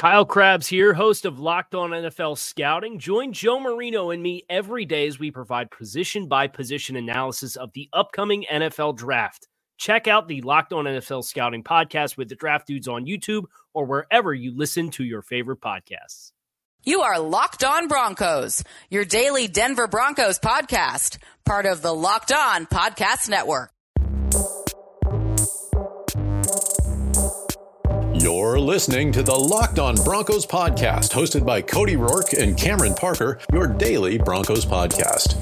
Kyle Crabbs here, host of Locked On NFL Scouting. Join Joe Marino and me every day as we provide position by position analysis of the upcoming NFL draft. Check out the Locked On NFL Scouting podcast with the draft dudes on YouTube or wherever you listen to your favorite podcasts. You are Locked On Broncos, your daily Denver Broncos podcast, part of the Locked On Podcast Network. You're listening to the Locked On Broncos podcast, hosted by Cody Roark and Cameron Parker, your daily Broncos podcast.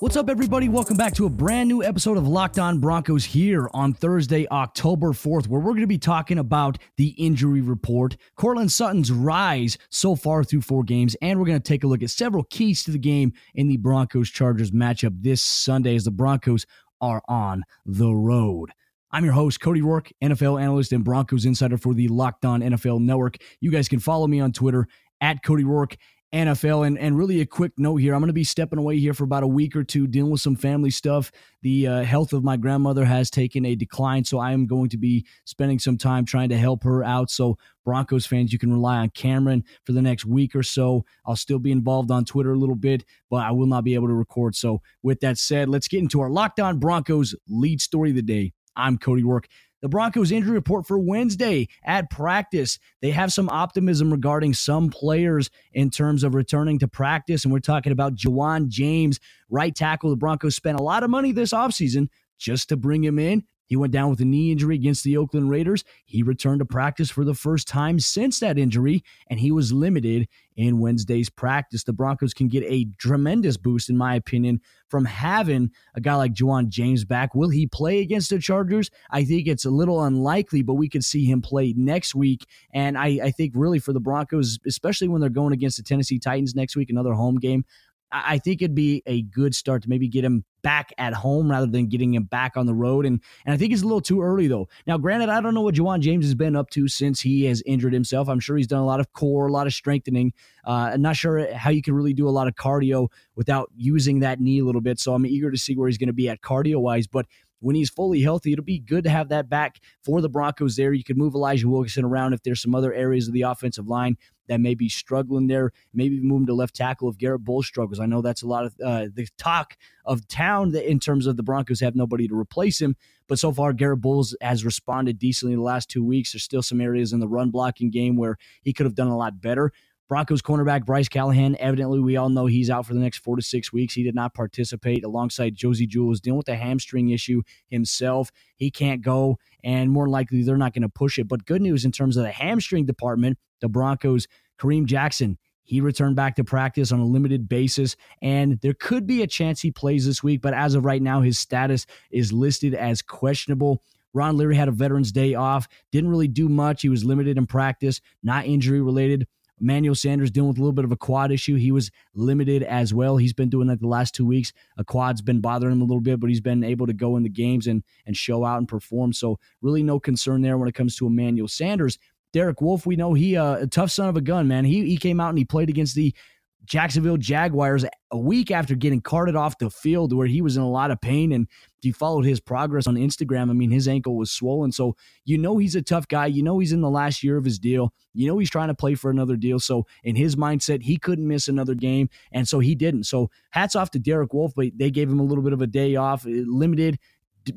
What's up, everybody? Welcome back to a brand new episode of Locked On Broncos here on Thursday, October 4th, where we're going to be talking about the injury report, Courtland Sutton's rise so far through four games, and we're going to take a look at several keys to the game in the Broncos Chargers matchup this Sunday as the Broncos are on the road. I'm your host, Cody Roark, NFL analyst and Broncos insider for the Locked On NFL Network. You guys can follow me on Twitter at Cody Roark NFL. And, and really, a quick note here I'm going to be stepping away here for about a week or two, dealing with some family stuff. The uh, health of my grandmother has taken a decline, so I am going to be spending some time trying to help her out. So, Broncos fans, you can rely on Cameron for the next week or so. I'll still be involved on Twitter a little bit, but I will not be able to record. So, with that said, let's get into our Locked On Broncos lead story of the day. I'm Cody Roark. The Broncos injury report for Wednesday at practice. They have some optimism regarding some players in terms of returning to practice. And we're talking about Ja'Wuan James, right tackle. The Broncos spent a lot of money this offseason just to bring him in. He went down with a knee injury against the Oakland Raiders. He returned to practice for the first time since that injury, and he was limited in Wednesday's practice. The Broncos can get a tremendous boost, in my opinion, from having a guy like Ja'Wuan James back. Will he play against the Chargers? I think it's a little unlikely, but we could see him play next week. And I, I think really for the Broncos, especially when they're going against the Tennessee Titans next week, another home game, I think it'd be a good start to maybe get him back at home rather than getting him back on the road. And and I think it's a little too early though. Now, granted, I don't know what Ja'Wuan James has been up to since he has injured himself. I'm sure he's done a lot of core, a lot of strengthening. Uh, I'm not sure how you can really do a lot of cardio without using that knee a little bit. So I'm eager to see where he's going to be at cardio wise. But when he's fully healthy, it'll be good to have that back for the Broncos there. You could move Elijah Wilkinson around if there's some other areas of the offensive line that may be struggling there. Maybe move him to left tackle if Garrett Bolles struggles. I know that's a lot of uh, the talk of town that in terms of the Broncos have nobody to replace him. But so far, Garrett Bolles has responded decently the last two weeks. There's still some areas in the run blocking game where he could have done a lot better. Broncos cornerback Bryce Callahan, evidently, we all know he's out for the next four to six weeks. He did not participate alongside Josey Jewell, dealing with a hamstring issue himself. He can't go, and more likely, they're not going to push it. But good news in terms of the hamstring department, the Broncos, Kareem Jackson, he returned back to practice on a limited basis, and there could be a chance he plays this week. But as of right now, his status is listed as questionable. Ron Leary had a Veterans Day off, didn't really do much. He was limited in practice, not injury related. Emmanuel Sanders dealing with a little bit of a quad issue. He was limited as well. He's been doing that the last two weeks. A quad's been bothering him a little bit, but he's been able to go in the games and and show out and perform. So really no concern there when it comes to Emmanuel Sanders. Derek Wolfe, we know he uh, a tough son of a gun, man. He he came out and he played against the Jacksonville Jaguars a week after getting carted off the field where he was in a lot of pain. And if you followed his progress on Instagram, I mean, his ankle was swollen. So you know he's a tough guy. You know he's in the last year of his deal. You know he's trying to play for another deal. So in his mindset, he couldn't miss another game. And so he didn't. So hats off to Derek Wolfe, but they gave him a little bit of a day off, eh, limited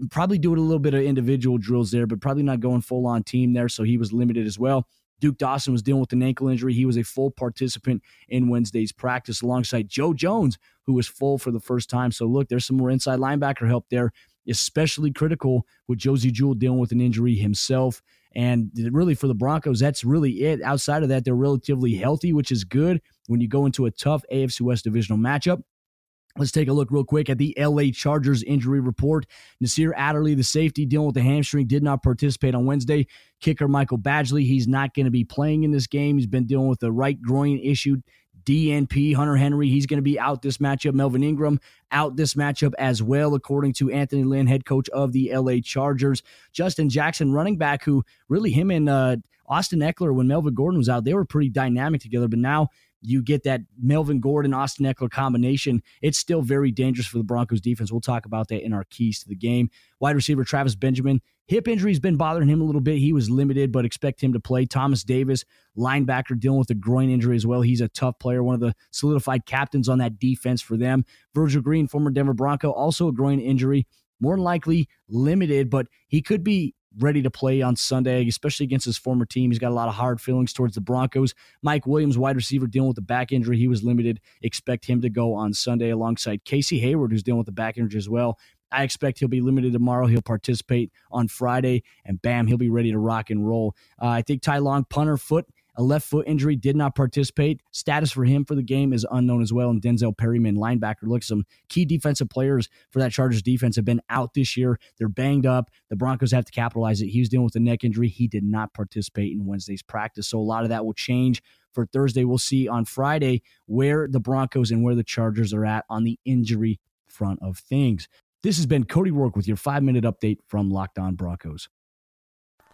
probably doing a little bit of individual drills there, but probably not going full on team there. So he was limited as well. Duke Dawson was dealing with an ankle injury. He was a full participant in Wednesday's practice alongside Joe Jones, who was full for the first time. So, look, there's some more inside linebacker help there, especially critical with Josey Jewell dealing with an injury himself. And really, for the Broncos, that's really it. Outside of that, they're relatively healthy, which is good when you go into a tough AFC West divisional matchup. Let's take a look real quick at the LA Chargers injury report. Nasir Adderley, the safety dealing with the hamstring, did not participate on Wednesday. Kicker Michael Badgley, he's not going to be playing in this game. He's been dealing with a right groin issue. DNP, Hunter Henry, he's going to be out this matchup. Melvin Ingram out this matchup as well, according to Anthony Lynn, head coach of the LA Chargers. Justin Jackson, running back, who really him and uh, Austin Ekeler, when Melvin Gordon was out, they were pretty dynamic together. But now you get that Melvin Gordon, Austin Ekeler combination, it's still very dangerous for the Broncos defense. We'll talk about that in our keys to the game. Wide receiver Travis Benjamin, hip injury has been bothering him a little bit. He was limited, but expect him to play. Thomas Davis, linebacker, dealing with a groin injury as well. He's a tough player, one of the solidified captains on that defense for them. Virgil Green, former Denver Bronco, also a groin injury. More than likely limited, but he could be ready to play on Sunday, especially against his former team. He's got a lot of hard feelings towards the Broncos. Mike Williams, wide receiver, dealing with the back injury. He was limited. Expect him to go on Sunday alongside Casey Hayward, who's dealing with the back injury as well. I expect he'll be limited tomorrow. He'll participate on Friday, and bam, he'll be ready to rock and roll. Uh, I think Ty Long, punter, foot, a left foot injury, did not participate. Status for him for the game is unknown as well. And Denzel Perryman, linebacker, look, some key defensive players for that Chargers defense have been out this year. They're banged up. The Broncos have to capitalize it. He was dealing with a neck injury. He did not participate in Wednesday's practice. So a lot of that will change for Thursday. We'll see on Friday where the Broncos and where the Chargers are at on the injury front of things. This has been Cody Roark with your five minute update from Locked On Broncos.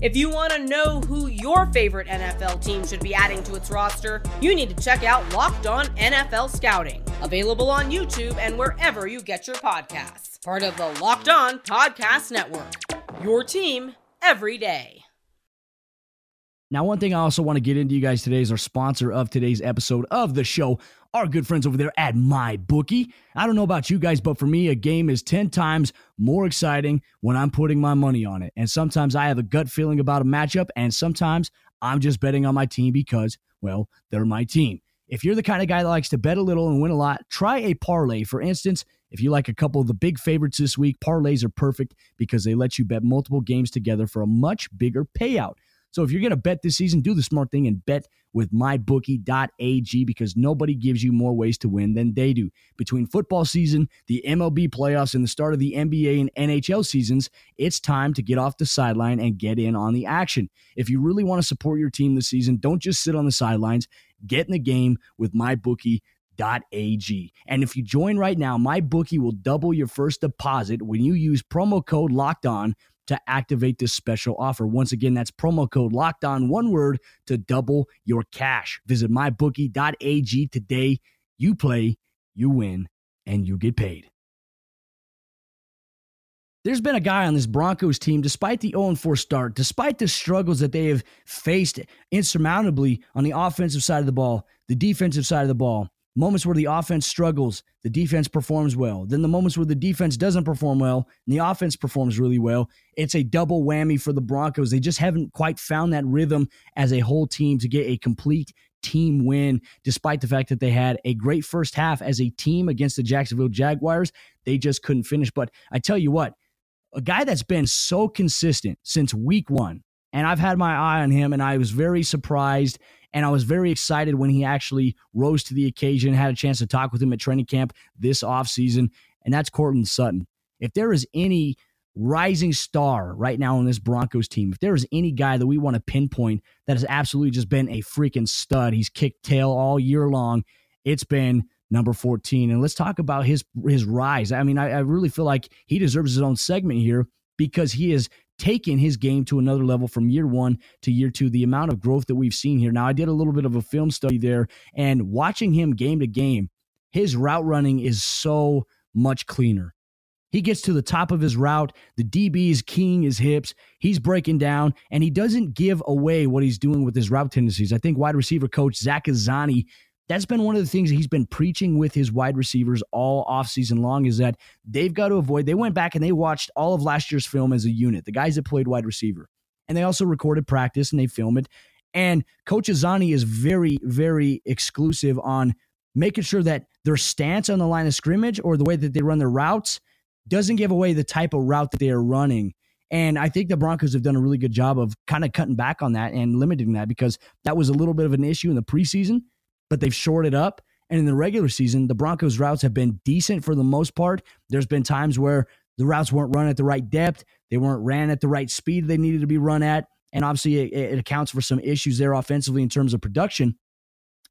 If you want to know who your favorite NFL team should be adding to its roster, you need to check out Locked On NFL Scouting, available on YouTube and wherever you get your podcasts. Part of the Locked On Podcast Network. Your team every day. Now, one thing I also want to get into you guys today is our sponsor of today's episode of the show, our good friends over there at MyBookie. I don't know about you guys, but for me, a game is 10 times more exciting when I'm putting my money on it. And sometimes I have a gut feeling about a matchup, and sometimes I'm just betting on my team because, well, they're my team. If you're the kind of guy that likes to bet a little and win a lot, try a parlay. For instance, if you like a couple of the big favorites this week, parlays are perfect because they let you bet multiple games together for a much bigger payout. So if you're going to bet this season, do the smart thing and bet with mybookie.ag because nobody gives you more ways to win than they do. Between football season, the MLB playoffs, and the start of the NBA and NHL seasons, it's time to get off the sideline and get in on the action. If you really want to support your team this season, don't just sit on the sidelines. Get in the game with mybookie.ag. And if you join right now, MyBookie will double your first deposit when you use promo code LOCKED ON to activate this special offer. Once again, that's promo code locked on one word to double your cash. Visit mybookie.ag today. You play, you win, and you get paid. There's been a guy on this Broncos team, despite the 0 4 start, despite the struggles that they have faced insurmountably on the offensive side of the ball, the defensive side of the ball, moments where the offense struggles, the defense performs well. Then the moments where the defense doesn't perform well and the offense performs really well. It's a double whammy for the Broncos. They just haven't quite found that rhythm as a whole team to get a complete team win, despite the fact that they had a great first half as a team against the Jacksonville Jaguars. They just couldn't finish. But I tell you what, a guy that's been so consistent since week one, and I've had my eye on him, and I was very surprised and I was very excited when he actually rose to the occasion, had a chance to talk with him at training camp this offseason, and that's Courtland Sutton. If there is any rising star right now on this Broncos team, if there is any guy that we want to pinpoint that has absolutely just been a freaking stud, he's kicked tail all year long. It's been number 14. And let's talk about his his rise. I mean, I, I really feel like he deserves his own segment here because he has taken his game to another level from year one to year two. The amount of growth that we've seen here. Now, I did a little bit of a film study there, and watching him game to game, his route running is so much cleaner. He gets to the top of his route. The DB is keying his hips. He's breaking down, and he doesn't give away what he's doing with his route tendencies. I think wide receiver coach Zach Azzanni, that's been one of the things that he's been preaching with his wide receivers all offseason long is that they've got to avoid. They went back and they watched all of last year's film as a unit, the guys that played wide receiver. And they also recorded practice and they film it. And Coach Azzanni is very, very exclusive on making sure that their stance on the line of scrimmage or the way that they run their routes doesn't give away the type of route that they are running. And I think the Broncos have done a really good job of kind of cutting back on that and limiting that because that was a little bit of an issue in the preseason, but they've shorted up. And in the regular season, the Broncos' routes have been decent for the most part. There's been times where the routes weren't run at the right depth, they weren't ran at the right speed they needed to be run at. And obviously, it, it accounts for some issues there offensively in terms of production.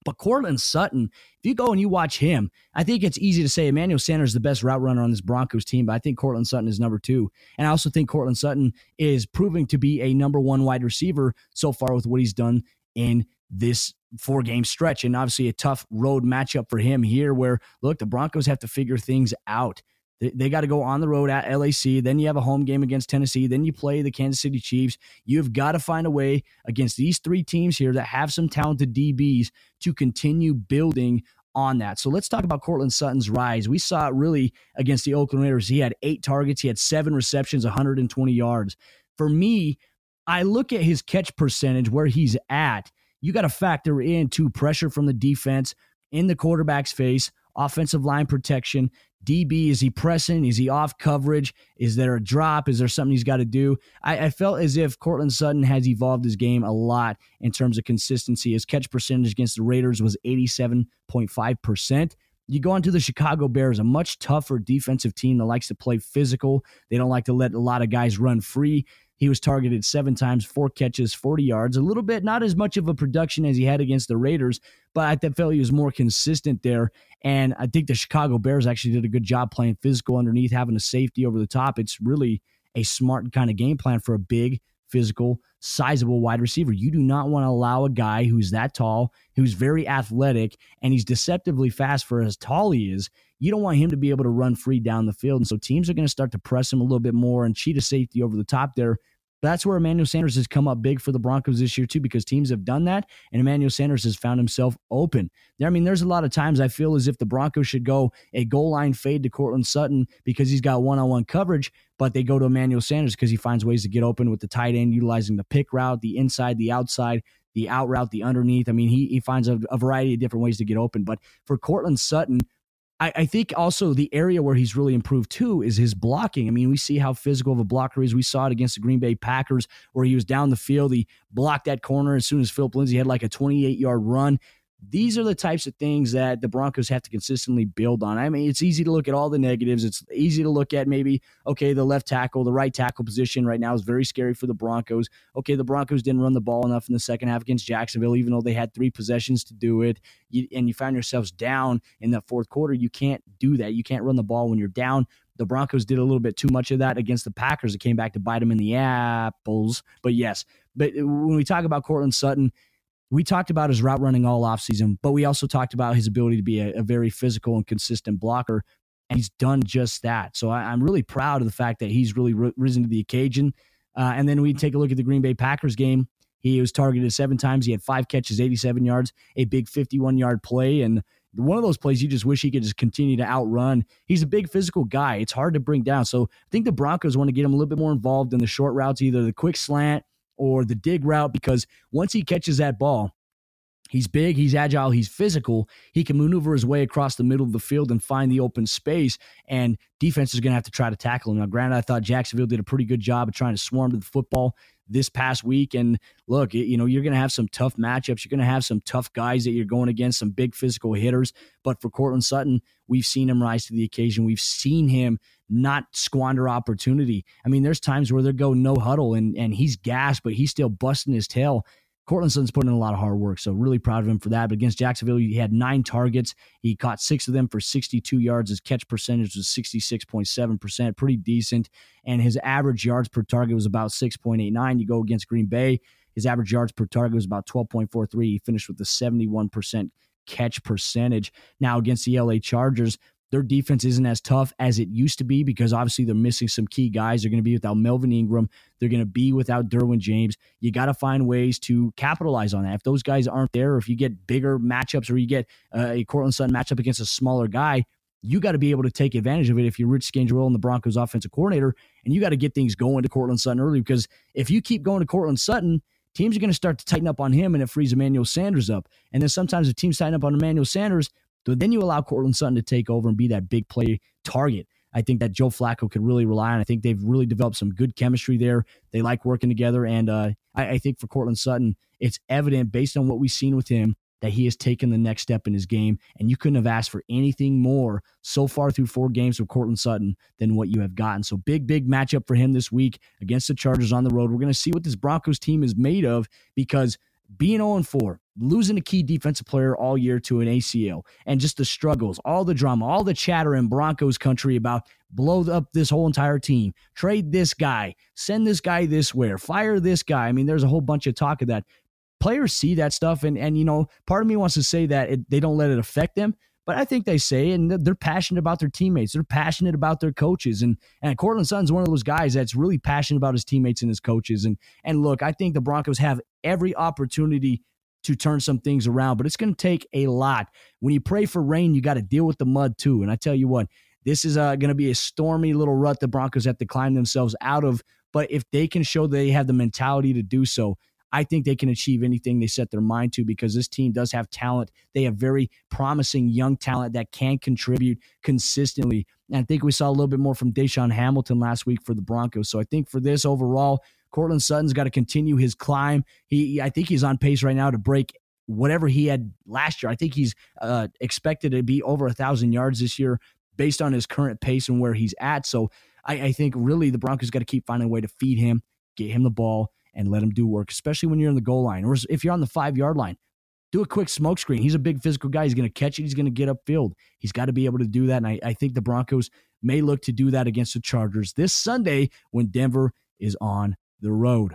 But Courtland Sutton, if you go and you watch him, I think it's easy to say Emmanuel Sanders is the best route runner on this Broncos team, but I think Courtland Sutton is number two. And I also think Courtland Sutton is proving to be a number one wide receiver so far with what he's done in this four game stretch. And obviously, a tough road matchup for him here, where look, the Broncos have to figure things out. They, got to go on the road at LAC. Then you have a home game against Tennessee. Then you play the Kansas City Chiefs. You've got to find a way against these three teams here that have some talented DBs to continue building on that. So let's talk about Courtland Sutton's rise. We saw it really against the Oakland Raiders. He had eight targets, he had seven receptions, 120 yards. For me, I look at his catch percentage where he's at. You got to factor in to pressure from the defense in the quarterback's face, offensive line protection. DB, is he pressing? Is he off coverage? Is there a drop? Is there something he's got to do? I, I, felt as if Courtland Sutton has evolved his game a lot in terms of consistency. His catch percentage against the Raiders was 87.5%. You go on to the Chicago Bears, a much tougher defensive team that likes to play physical. They don't like to let a lot of guys run free. He was targeted seven times, four catches, 40 yards. A little bit, not as much of a production as he had against the Raiders, but I felt he was more consistent there. And I think the Chicago Bears actually did a good job playing physical underneath, having a safety over the top. It's really a smart kind of game plan for a big, physical, sizable wide receiver. You do not want to allow a guy who's that tall, who's very athletic, and he's deceptively fast for as tall he is. You don't want him to be able to run free down the field. And so teams are going to start to press him a little bit more and cheat a safety over the top there. That's where Emmanuel Sanders has come up big for the Broncos this year, too, because teams have done that, and Emmanuel Sanders has found himself open. I mean, there's a lot of times I feel as if the Broncos should go a goal line fade to Courtland Sutton because he's got one on one coverage, but they go to Emmanuel Sanders because he finds ways to get open with the tight end, utilizing the pick route, the inside, the outside, the out route, the underneath. I mean, he, he finds a, a variety of different ways to get open. But for Courtland Sutton, I, I, think also the area where he's really improved too is his blocking. I mean, we see how physical of a blocker he is. We saw it against the Green Bay Packers where he was down the field. He blocked that corner as soon as Phillip Lindsay had like a 28 yard run. These are the types of things that the Broncos have to consistently build on. I mean, it's easy to look at all the negatives. It's easy to look at maybe, okay, the left tackle, the right tackle position right now is very scary for the Broncos. Okay, the Broncos didn't run the ball enough in the second half against Jacksonville, even though they had three possessions to do it. You, and you found yourselves down in the fourth quarter. You can't do that. You can't run the ball when you're down. The Broncos did a little bit too much of that against the Packers. It came back to bite them in the apples. But yes, but when we talk about Courtland Sutton, we talked about his route running all offseason, but we also talked about his ability to be a, a very physical and consistent blocker. And he's done just that. So I, am really proud of the fact that he's really r- risen to the occasion. Uh, and then we take a look at the Green Bay Packers game. He was targeted seven times. He had five catches, 87 yards, a big 51 yard play. And one of those plays you just wish he could just continue to outrun. He's a big physical guy. It's hard to bring down. So I think the Broncos want to get him a little bit more involved in the short routes, either the quick slant or the dig route because once he catches that ball, He's big, he's agile, he's physical. He can maneuver his way across the middle of the field and find the open space. And defense is going to have to try to tackle him. Now, granted, I thought Jacksonville did a pretty good job of trying to swarm to the football this past week. And look, you know, you're going to have some tough matchups. You're going to have some tough guys that you're going against, some big physical hitters. But for Courtland Sutton, we've seen him rise to the occasion. We've seen him not squander opportunity. I mean, there's times where they go no huddle and and he's gassed, but he's still busting his tail. Courtland Sutton's putting in a lot of hard work, so really proud of him for that. But against Jacksonville, he had nine targets. He caught six of them for 62 yards. His catch percentage was 66.7%, pretty decent. And his average yards per target was about 6.89. You go against Green Bay, his average yards per target was about 12.43. He finished with a 71% catch percentage. Now, against the LA Chargers, their defense isn't as tough as it used to be because obviously they're missing some key guys. They're going to be without Melvin Ingram. They're going to be without Derwin James. You got to find ways to capitalize on that. If those guys aren't there, or if you get bigger matchups or you get uh, a Courtland Sutton matchup against a smaller guy, you got to be able to take advantage of it if you're Rich Scangarello and the Broncos offensive coordinator, and you got to get things going to Courtland Sutton early because if you keep going to Courtland Sutton, teams are going to start to tighten up on him and it frees Emmanuel Sanders up. And then sometimes if teams tighten up on Emmanuel Sanders, then you allow Courtland Sutton to take over and be that big play target. I think that Joe Flacco could really rely on. I think they've really developed some good chemistry there. They like working together. And uh, I, I think for Courtland Sutton, it's evident based on what we've seen with him that he has taken the next step in his game. And you couldn't have asked for anything more so far through four games with Courtland Sutton than what you have gotten. So big, big matchup for him this week against the Chargers on the road. We're going to see what this Broncos team is made of because being 0 4, losing a key defensive player all year to an ACL, and just the struggles, all the drama, all the chatter in Broncos country about blow up this whole entire team, trade this guy, send this guy this where, fire this guy. I mean, there's a whole bunch of talk of that. Players see that stuff, and and you know, part of me wants to say that it, they don't let it affect them, but I think they say, and they're passionate about their teammates. They're passionate about their coaches. And and Courtland Sutton's one of those guys that's really passionate about his teammates and his coaches. And and look, I think the Broncos have every opportunity to turn some things around, but it's going to take a lot. When you pray for rain, you got to deal with the mud too. And I tell you what, this is uh, going to be a stormy little rut the Broncos have to climb themselves out of. But if they can show they have the mentality to do so, I think they can achieve anything they set their mind to because this team does have talent. They have very promising young talent that can contribute consistently. And I think we saw a little bit more from DaeSean Hamilton last week for the Broncos. So I think for this overall, Courtland Sutton's got to continue his climb. He, I think he's on pace right now to break whatever he had last year. I think he's uh, expected to be over a thousand yards this year based on his current pace and where he's at. So I, I think really the Broncos got to keep finding a way to feed him, get him the ball, and let him do work, especially when you're in the goal line or if you're on the five yard line. Do a quick smoke screen. He's a big physical guy. He's going to catch it. He's going to get upfield. He's got to be able to do that. And I, I think the Broncos may look to do that against the Chargers this Sunday when Denver is on the road.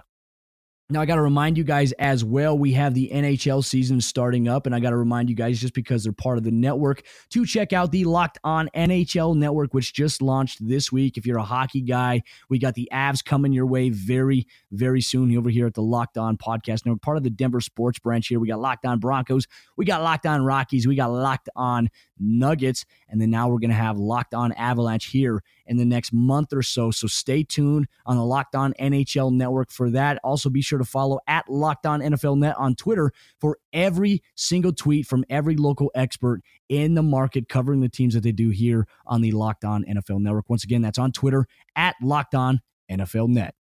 Now, I got to remind you guys as well, we have the NHL season starting up, and I got to remind you guys, just because they're part of the network, to check out the Locked On NHL network, which just launched this week. If you're a hockey guy, we got the Avs coming your way very, very soon over here at the Locked On Podcast Network, part of the Denver Sports branch here. We got Locked On Broncos, we got Locked On Rockies, we got Locked On Nuggets, and then now we're going to have Locked On Avalanche here in the next month or so. So stay tuned on the Locked On NHL network for that. Also, be sure to follow at Locked On NFL Net on Twitter for every single tweet from every local expert in the market covering the teams that they do here on the Locked On NFL network. Once again, that's on Twitter at Locked On NFL Net.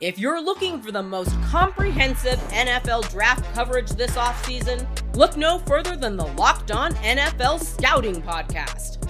If you're looking for the most comprehensive NFL draft coverage this offseason, look no further than the Locked On NFL Scouting Podcast.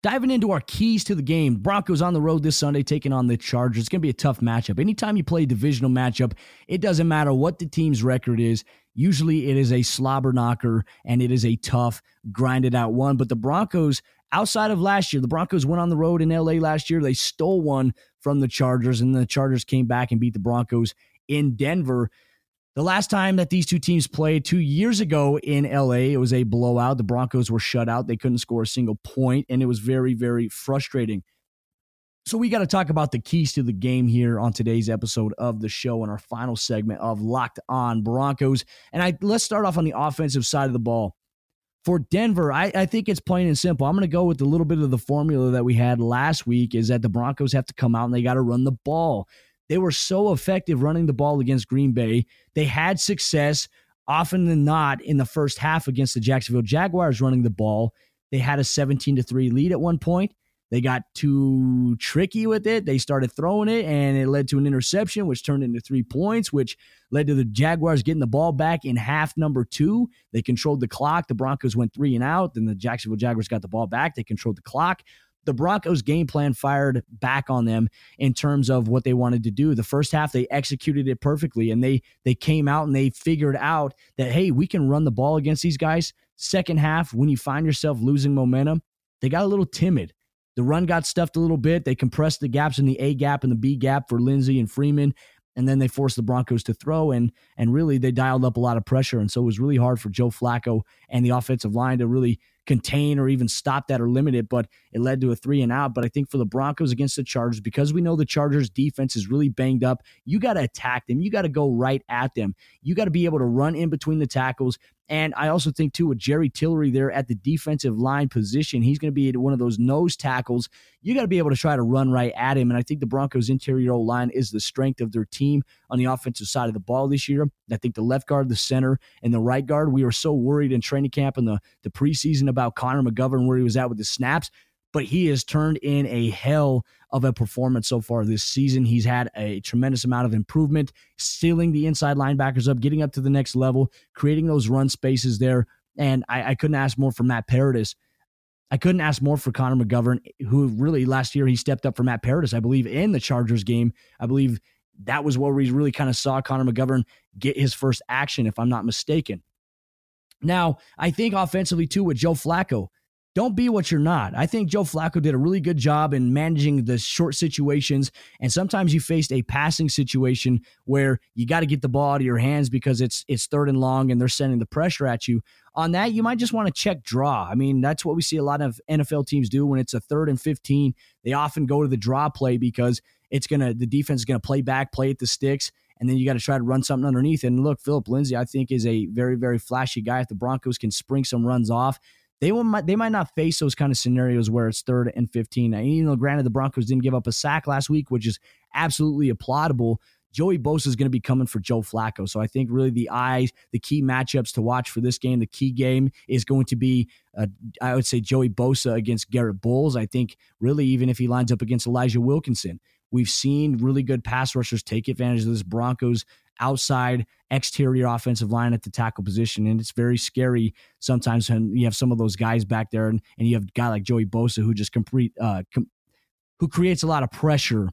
Diving into our keys to the game, Broncos on the road this Sunday taking on the Chargers. It's going to be a tough matchup. Anytime you play a divisional matchup, it doesn't matter what the team's record is. Usually it is a slobber knocker and it is a tough, grinded out one. But the Broncos, outside of last year, the Broncos went on the road in LA last year. They stole one from the Chargers, and the Chargers came back and beat the Broncos in Denver. The last time that these two teams played two years ago in LA, it was a blowout. The Broncos were shut out. They couldn't score a single point, and it was very, very frustrating. So, we got to talk about the keys to the game here on today's episode of the show and our final segment of Locked On Broncos. And I let's start off on the offensive side of the ball. For Denver, I, I think it's plain and simple. I'm going to go with a little bit of the formula that we had last week is that the Broncos have to come out and they got to run the ball. They were so effective running the ball against Green Bay. They had success often than not in the first half against the Jacksonville Jaguars running the ball. They had a 17 to 3 lead at one point. They got too tricky with it. They started throwing it, and it led to an interception, which turned into three points, which led to the Jaguars getting the ball back in half number two. They controlled the clock. The Broncos went three and out. Then the Jacksonville Jaguars got the ball back. They controlled the clock. The Broncos' game plan fired back on them in terms of what they wanted to do. The first half, they executed it perfectly, and they they came out and they figured out that hey, we can run the ball against these guys. Second half, when you find yourself losing momentum, they got a little timid the run got stuffed a little bit. They compressed the gaps in the A gap and the B gap for Lindsay and Freeman. And then they forced the Broncos to throw and and really they dialed up a lot of pressure. And so it was really hard for Joe Flacco and the offensive line to really contain or even stop that or limit it, but it led to a three and out. But I think for the Broncos against the Chargers, because we know the Chargers defense is really banged up, you got to attack them. You got to go right at them. You got to be able to run in between the tackles. And I also think, too, with Jerry Tillery there at the defensive line position, he's going to be at one of those nose tackles. You got to be able to try to run right at him. And I think the Broncos' interior line is the strength of their team on the offensive side of the ball this year. I think the left guard, the center, and the right guard, we were so worried in training camp and the, the preseason about Connor McGovern, where he was at with the snaps but he has turned in a hell of a performance so far this season. He's had a tremendous amount of improvement, sealing the inside linebackers up, getting up to the next level, creating those run spaces there. And I, I couldn't ask more for Matt Paradis. I couldn't ask more for Connor McGovern, who really last year he stepped up for Matt Paradis, I believe, in the Chargers game. I believe that was where we really kind of saw Connor McGovern get his first action, if I'm not mistaken. Now, I think offensively too with Joe Flacco, don't be what you're not. I think Joe Flacco did a really good job in managing the short situations. And sometimes you faced a passing situation where you got to get the ball out of your hands because it's it's third and long and they're sending the pressure at you. On that, you might just want to check draw. I mean, that's what we see a lot of NFL teams do when it's a third and 15. They often go to the draw play because it's gonna the defense is gonna play back, play at the sticks, and then you got to try to run something underneath. And look, Phillip Lindsay, I think, is a very, very flashy guy. If the Broncos can spring some runs off, they will they might not face those kind of scenarios where it's third and 15. Now, you know, granted, the Broncos didn't give up a sack last week, which is absolutely applaudable. Joey Bosa is going to be coming for Joe Flacco. So I think really the eyes, the key matchups to watch for this game, the key game is going to be, uh, I would say, Joey Bosa against Garrett Bolles. I think really even if he lines up against Elijah Wilkinson, we've seen really good pass rushers take advantage of this Broncos outside exterior offensive line at the tackle position. And it's very scary sometimes when you have some of those guys back there and, and you have a guy like Joey Bosa who just complete, uh, com- who creates a lot of pressure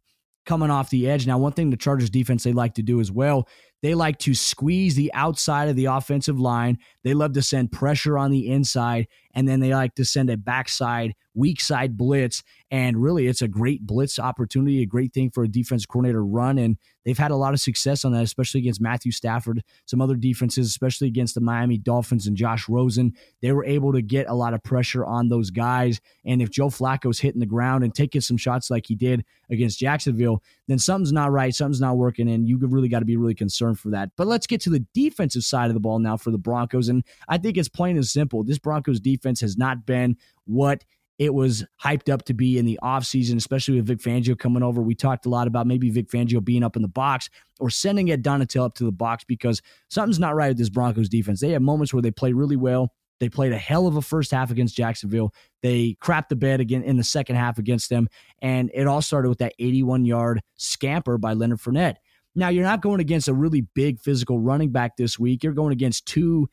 coming off the edge. Now, one thing the Chargers defense they like to do as well, they like to squeeze the outside of the offensive line. They love to send pressure on the inside, and then they like to send a backside weak side blitz. And really, it's a great blitz opportunity, a great thing for a defense coordinator run. And they've had a lot of success on that, especially against Matthew Stafford, some other defenses, especially against the Miami Dolphins and Josh Rosen. They were able to get a lot of pressure on those guys. And if Joe Flacco's hitting the ground and taking some shots like he did against Jacksonville, then something's not right, something's not working, and you really got to be really concerned for that. But let's get to the defensive side of the ball now for the Broncos. And I think it's plain and simple. This Broncos defense has not been what it was hyped up to be in the offseason, especially with Vic Fangio coming over. We talked a lot about maybe Vic Fangio being up in the box or sending Ed Donatell up to the box because something's not right with this Broncos defense. They have moments where they play really well. They played a hell of a first half against Jacksonville. They crapped the bed again in the second half against them. And it all started with that 81 yard scamper by Leonard Fournette. Now, you're not going against a really big physical running back this week. You're going against two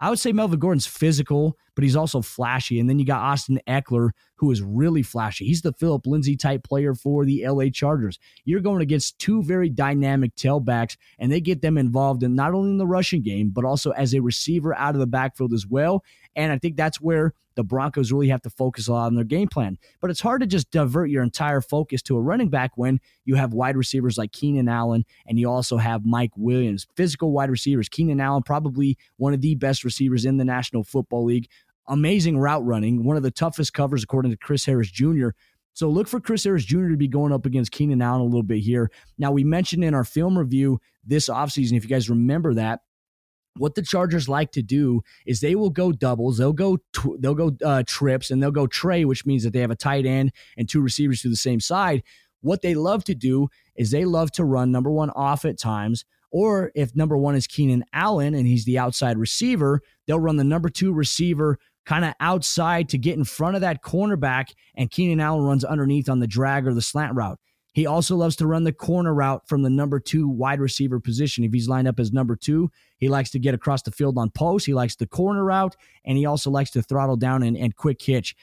I would say Melvin Gordon's physical, but he's also flashy. And then you got Austin Ekeler, who is really flashy. He's the Phillip Lindsay type player for the LA Chargers. You're going against two very dynamic tailbacks, and they get them involved in not only in the rushing game, but also as a receiver out of the backfield as well. And I think that's where the Broncos really have to focus a lot on their game plan. But it's hard to just divert your entire focus to a running back when you have wide receivers like Keenan Allen and you also have Mike Williams, physical wide receivers. Keenan Allen, probably one of the best receivers in the National Football League. Amazing route running, one of the toughest covers according to Chris Harris Jr. So look for Chris Harris Jr. to be going up against Keenan Allen a little bit here. Now, we mentioned in our film review this offseason, if you guys remember that, what the Chargers like to do is they will go doubles, they'll go tw- they'll go uh, trips, and they'll go tray, which means that they have a tight end and two receivers to the same side. What they love to do is they love to run number one off at times, or if number one is Keenan Allen and he's the outside receiver, they'll run the number two receiver kind of outside to get in front of that cornerback, and Keenan Allen runs underneath on the drag or the slant route. He also loves to run the corner route from the number two wide receiver position. If he's lined up as number two, he likes to get across the field on post. He likes the corner route, and he also likes to throttle down and, and quick hitch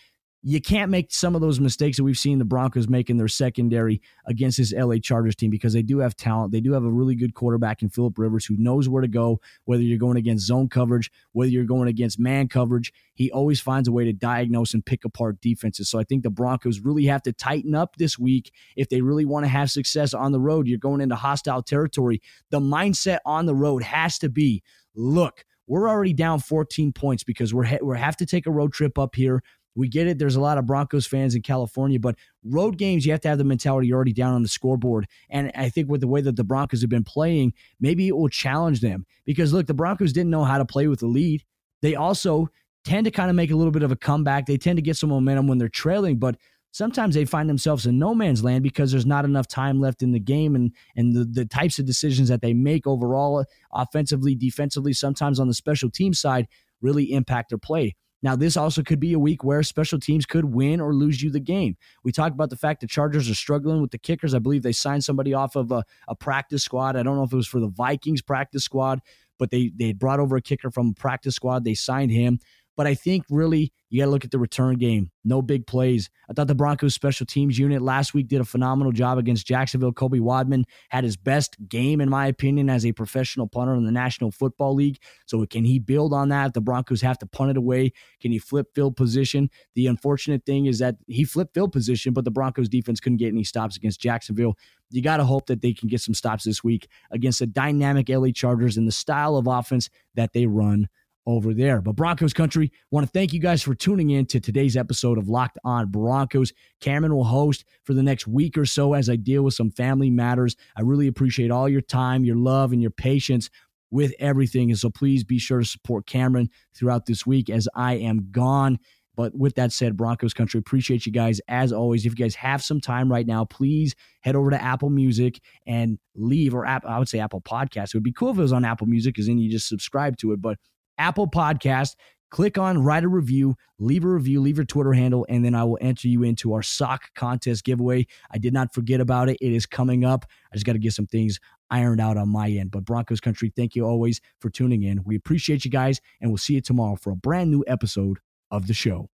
you can't make some of those mistakes that we've seen the Broncos make in their secondary against this LA Chargers team because they do have talent. They do have a really good quarterback in Philip Rivers who knows where to go, whether you're going against zone coverage, whether you're going against man coverage. He always finds a way to diagnose and pick apart defenses. So I think the Broncos really have to tighten up this week if they really want to have success on the road. You're going into hostile territory. The mindset on the road has to be look, we're already down 14 points because we're, we have to take a road trip up here. We get it. There's a lot of Broncos fans in California, but road games, you have to have the mentality you're already down on the scoreboard. And I think with the way that the Broncos have been playing, maybe it will challenge them. Because look, the Broncos didn't know how to play with the lead. They also tend to kind of make a little bit of a comeback. They tend to get some momentum when they're trailing, but sometimes they find themselves in no man's land because there's not enough time left in the game and and the, the types of decisions that they make overall offensively defensively sometimes on the special team side really impact their play now, this also could be a week where special teams could win or lose you the game. We talked about the fact the Chargers are struggling with the kickers. I believe they signed somebody off of a, a practice squad. I don't know if it was for the Vikings practice squad, but they they brought over a kicker from practice squad. They signed him. But I think really you got to look at the return game. No big plays. I thought the Broncos special teams unit last week did a phenomenal job against Jacksonville. Colby Wadman had his best game, in my opinion, as a professional punter in the National Football League. So can he build on that? If the Broncos have to punt it away, can he flip field position? The unfortunate thing is that he flipped field position, but the Broncos defense couldn't get any stops against Jacksonville. You got to hope that they can get some stops this week against the dynamic LA Chargers and the style of offense that they run over there. But Broncos country, want to thank you guys for tuning in to today's episode of Locked On Broncos. Cameron will host for the next week or so as I deal with some family matters. I really appreciate all your time, your love, and your patience with everything. And so please be sure to support Cameron throughout this week as I am gone. But with that said, Broncos country, appreciate you guys as always. If you guys have some time right now, please head over to Apple Music and leave, or Apple, I would say Apple Podcast. It would be cool if it was on Apple Music because then you just subscribe to it. But Apple Podcast. Click on write a review, leave a review, leave your Twitter handle, and then I will enter you into our sock contest giveaway. I did not forget about it. It is coming up. I just got to get some things ironed out on my end. But Broncos Country, thank you always for tuning in. We appreciate you guys, and we'll see you tomorrow for a brand new episode of the show.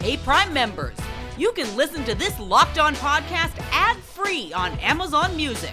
Hey, Prime members, you can listen to this locked on podcast ad free on Amazon Music.